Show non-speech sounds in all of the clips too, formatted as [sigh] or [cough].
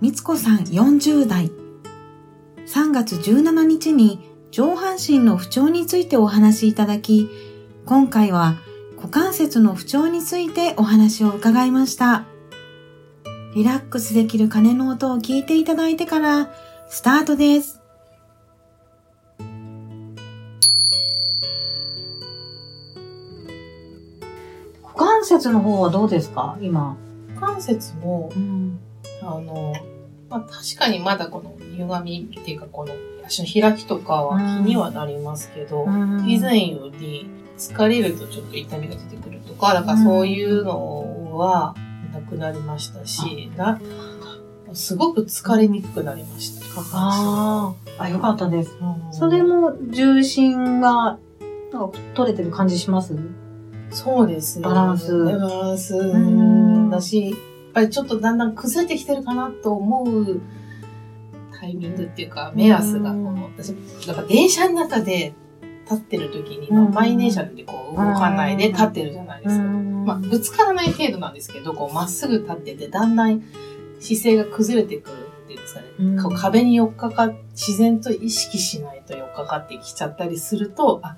みつこさん40代。3月17日に上半身の不調についてお話しいただき、今回は股関節の不調についてお話を伺いました。リラックスできる鐘の音を聞いていただいてからスタートです。股関節の方はどうですか？今。股関節も、うんあの、まあ、確かにまだこの歪みっていうかこの足の開きとかは気にはなりますけど、うん、以前より疲れるとちょっと痛みが出てくるとか、だからそういうのはなくなりましたし、なすごく疲れにくくなりました。ああ、よかったです。うん、それも重心がなんか取れてる感じします？そうですね。バランス。バランスだし、ぱりちょっとだんだん崩れてきてるかなと思うタイミングっていうか、目安が。この、私、なんか電車の中で立ってる時に、満員電車でこう動かないで立ってるじゃないですか。まあ、ぶつからない程度なんですけど、こうまっすぐ立ってて、だんだん姿勢が崩れてくるっていうんですかね。うん、壁に寄っかか自然と意識しないと寄っかかってきちゃったりすると、あ、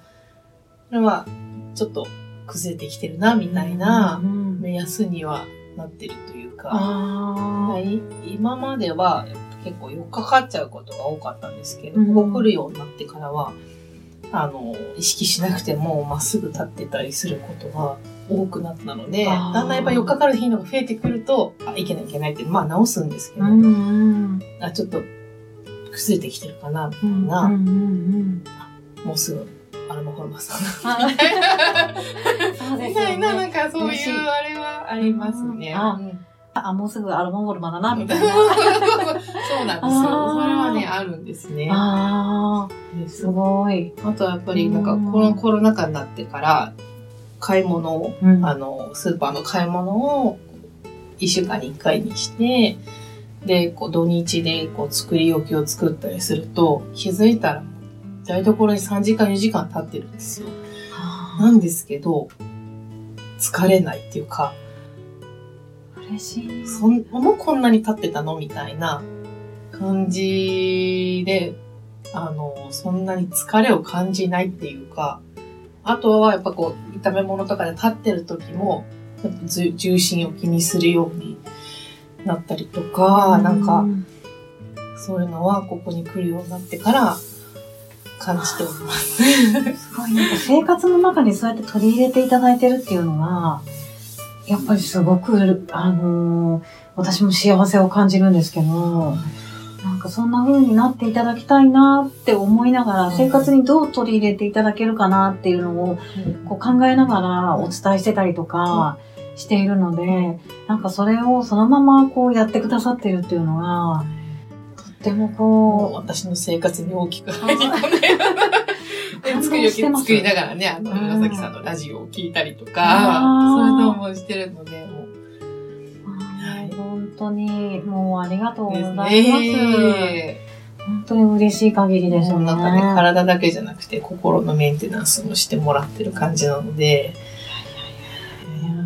これはちょっと崩れてきてるな、みたいな目安にはなってるというか、今までは結構寄っかかっちゃうことが多かったんですけど、ここ来るようになってからは、あの、意識しなくてもまっすぐ立ってたりすることが多くなったので、だんだんやっぱ寄っかかる頻度が増えてくると、あ、いけないいけないって、まあ直すんですけど、あちょっと崩れてきてるかな、みたいな、もうすぐアロマホルマさん。[laughs] そうですね。みたいな、なんかそういうあれはありますね。あ、もうすぐアロマホルマだな、みたいな。そうなんですよ。それはね、あるんですね。ああ、すごい。あとやっぱり、なんか、このコロナ禍になってから、買い物を、うん、あの、スーパーの買い物を、一週間に一回にして、で、こう、土日で、こう、作り置きを作ったりすると、気づいたら台所に3時間4時間経ってるんですよ。なんですけど、疲れないっていうか、嬉しい。そん、もうこんなに経ってたの？みたいな感じで、あの、そんなに疲れを感じないっていうか、あとはやっぱこう、炒め物とかで立ってる時も、重心を気にするようになったりとか、なんか、そういうのはここに来るようになってから感じております。[laughs] すごい、なんか生活の中にそうやって取り入れていただいてるっていうのは、やっぱりすごく、あのー、私も幸せを感じるんですけど、なんかそんな風になっていただきたいなって思いながら、生活にどう取り入れていただけるかなっていうのを、こう考えながらお伝えしてたりとかしているので、なんかそれをそのままこうやってくださってるっていうのは、ってもこう、私の生活に大きく入り込んで、作り置き作りながらね、あの、岩崎さんのラジオを聞いたりとか、そういうのもしてるので、もう。はい、本当に、もうありがとうございます。ね、本当に嬉しい限りですね。なんかね、体だけじゃなくて、心のメンテナンスもしてもらってる感じなので、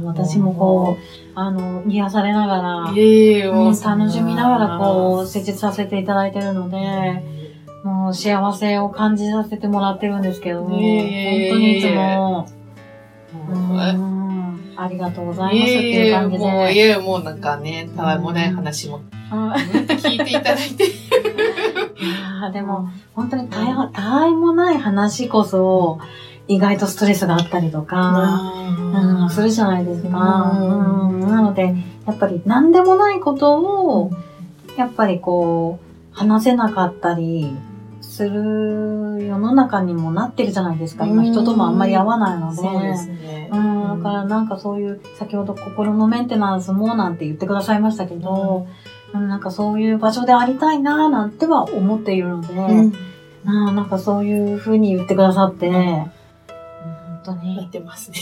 私もこう、あの、癒されながら、楽しみながらこう、施術させていただいてるので、もう幸せを感じさせてもらってるんですけども、本当にいつも、ありがとうございますっていう感じで。もう、いえ、もうなんかね、たわいもない話も、聞いていただいて。いやでも、本当にたわたわいもない話こそ、意外とストレスがあったりとか、うん、するじゃないですか。うん、なので、やっぱり何でもないことを、やっぱりこう、話せなかったり、する世の中にもなってるじゃないですか。今人ともあんまり会わないので。そうですね。うん、だからなんかそういう、先ほど心のメンテナンスもなんて言ってくださいましたけど、うん、なんかそういう場所でありたいななんては思っているので、うん、なんかそういうふうに言ってくださって、本当に。言ってますね。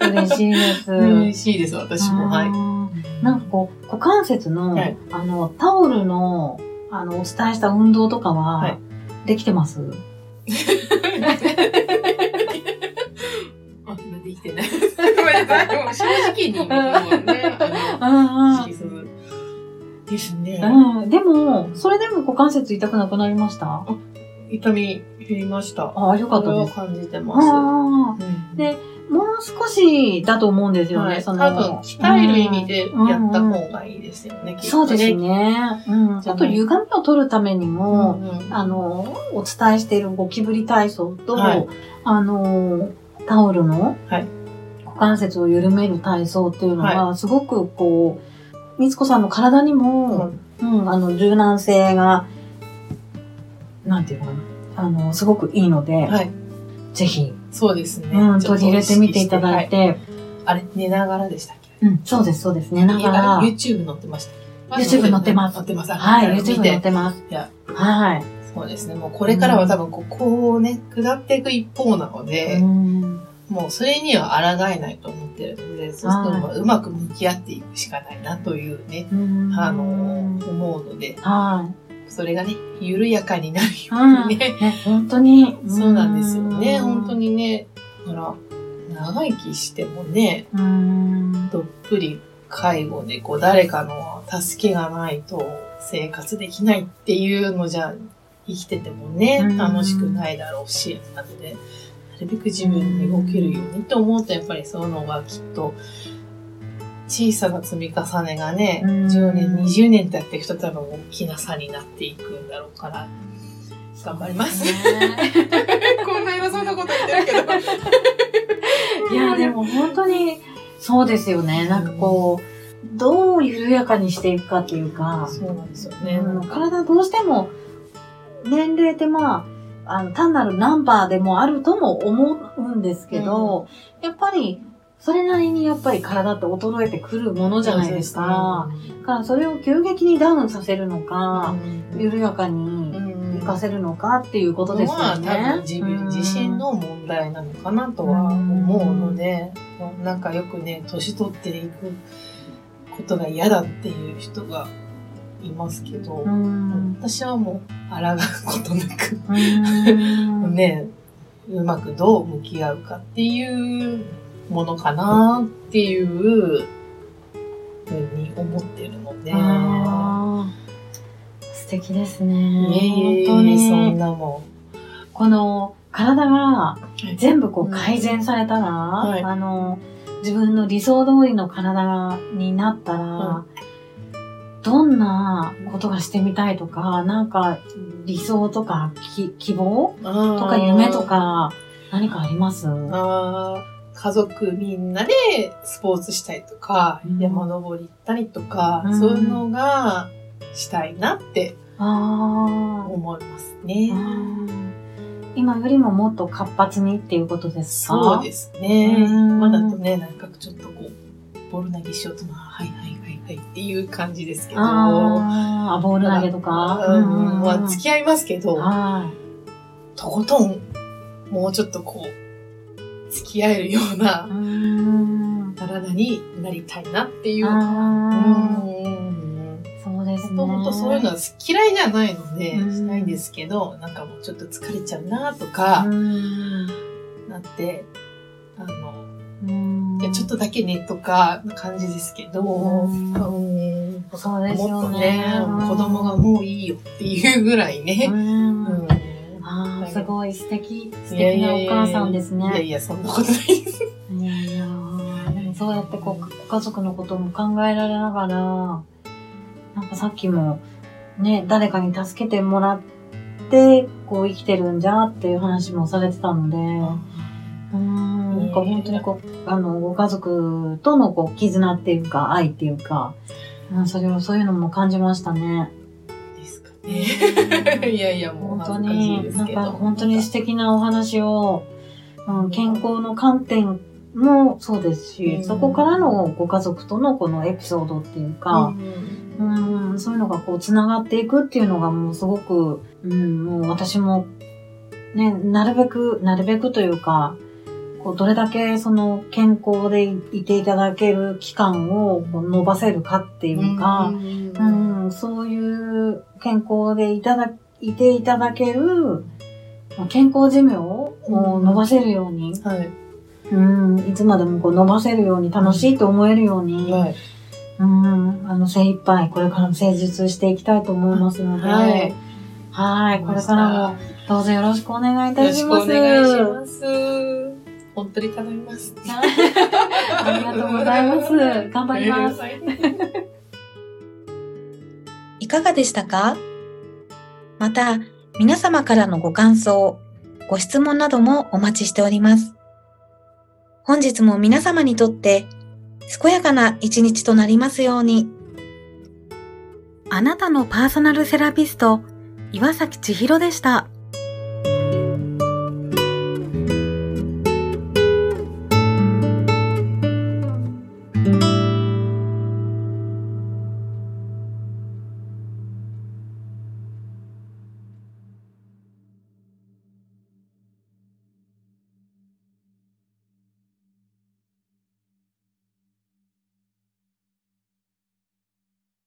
嬉しいです。[laughs] 嬉しいです、私も。はい。なんかこう、股関節の、はい、あの、タオルの、あの、お伝えした運動とかは、はいできてます？[laughs] あ、できてない。ごめんなさい。正直に、もうね、あの、ですね。うん。でも、それでも股関節痛くなくなりました？痛み減りました。ああ、よかったです。感じてます。あで、もう少しだと思うんですよね。はい、その。多分、鍛える意味でやった方がいいですよね、うん。ね。そうですね。うん。あと、歪みを取るためにも、うんうん、あの、お伝えしているゴキブリ体操と、はい、あの、タオルの、股関節を緩める体操っていうのは、すごくこう、みつこさんの体にも、うん、うん、あの、柔軟性が、なんていうかな、あの、すごくいいので、はい、ぜひ、そうですね。うん、取り入れてみていただいて。はい、あれ、寝ながらでしたっけ？うん、そうです、そうです。寝ながら。YouTube 載ってました YouTube 載ってます。載ってます。はい、YouTube 載ってます。いや、はい。そうですね。もうこれからは多分ここをね、下っていく一方なので、もうそれには抗えないと思ってるので、そうするとうまく向き合っていくしかないなというね、あの、思うので、はい。それがね、緩やかになるようにね。本当に。そうなんですよね。本当にね。だから、長生きしてもね、どっぷり介護でこう誰かの助けがないと生活できないっていうのじゃ生きててもね、楽しくないだろうし、なので、なるべく自分で動けるようにと思うと、やっぱりそういうのがきっと、小さな積み重ねがね、10年、20年経っていくと多分大きな差になっていくんだろうから、頑張ります。ね、[laughs] こんな偉そうなこと言ってるけど。[laughs] いや、でも本当に、そうですよね。なんかこう、どう緩やかにしていくかっていうか、そうなんですよね。体どうしても、年齢ってまあ、あの、単なるナンバーでもあるとも思うんですけど、うん、やっぱり、それなりにやっぱり体って衰えてくるものじゃないですか。だからそれを急激にダウンさせるのか、緩やかに活かせるのかっていうことですよね。まあ多分自分自身の問題なのかなとは思うので、なんかよくね、年取っていくことが嫌だっていう人がいますけど、私はもう抗うことなく [laughs] ね、うまくどう向き合うかっていうものかなっていうふうに思ってるので。素敵ですね。本当に。そんなもん。この体が全部こう改善されたら、はい、あの、自分の理想通りの体になったら、はい、どんなことがしてみたいとか、なんか理想とか希望とか夢とか何かあります？あ家族みんなでスポーツしたりとか、うん、山登り行ったりとか、うん、そういうのがしたいなって思いますね。今よりももっと活発にっていうことですか？そうですね。まだとね、なんかちょっとこう、ボール投げしようとまあ、はいはいはいはいっていう感じですけど。ああ、ボール投げとか？うん、まあ付き合いますけど、とことん、もうちょっとこう、付き合えるような体になりたいなっていう。そうですね。もともとそういうのは嫌いじゃないので、しないんですけど、なんかもうちょっと疲れちゃうなとか、なって、あの、いやちょっとだけねとかな感じですけど、そうですよね。子供がもういいよっていうぐらいね、うんすごい素敵、素敵なお母さんですね。いやいや、そんなことないです。いやいや、でもにそうやってこう、ご家族のことも考えられながら、なんかさっきも、ね、誰かに助けてもらって、こう生きてるんじゃっていう話もされてたので、うん、なんか本当にこう、あの、ご家族とのこう、絆っていうか、愛っていうか、うん、それを、そういうのも感じましたね。[laughs] いやいや、もう本当に、なんか本当に素敵なお話を、うん、健康の観点もそうですし、うん、そこからのご家族とのこのエピソードっていうか、うん、うんそういうのがこう繋がっていくっていうのがもうすごく、うん、もう私もね、なるべく、なるべくというか、こうどれだけその健康でいていただける期間を伸ばせるかっていうか、うん、そういう健康でいただ、いていただける健康寿命を伸ばせるように、うん、はい、うんいつまでもこう伸ばせるように楽しいと思えるように、はい、うん、あの精一杯これからも誠実していきたいと思いますので、はい、はいこれからもどうぞよろしくお願いいたします。よろしくお願いします。本当に頼みます。[laughs] ありがとうございます。頑張ります。[laughs] いかがでしたか？また、皆様からのご感想、ご質問などもお待ちしております。本日も皆様にとって健やかな一日となりますように。あなたのパーソナルセラピスト、岩崎千尋でした。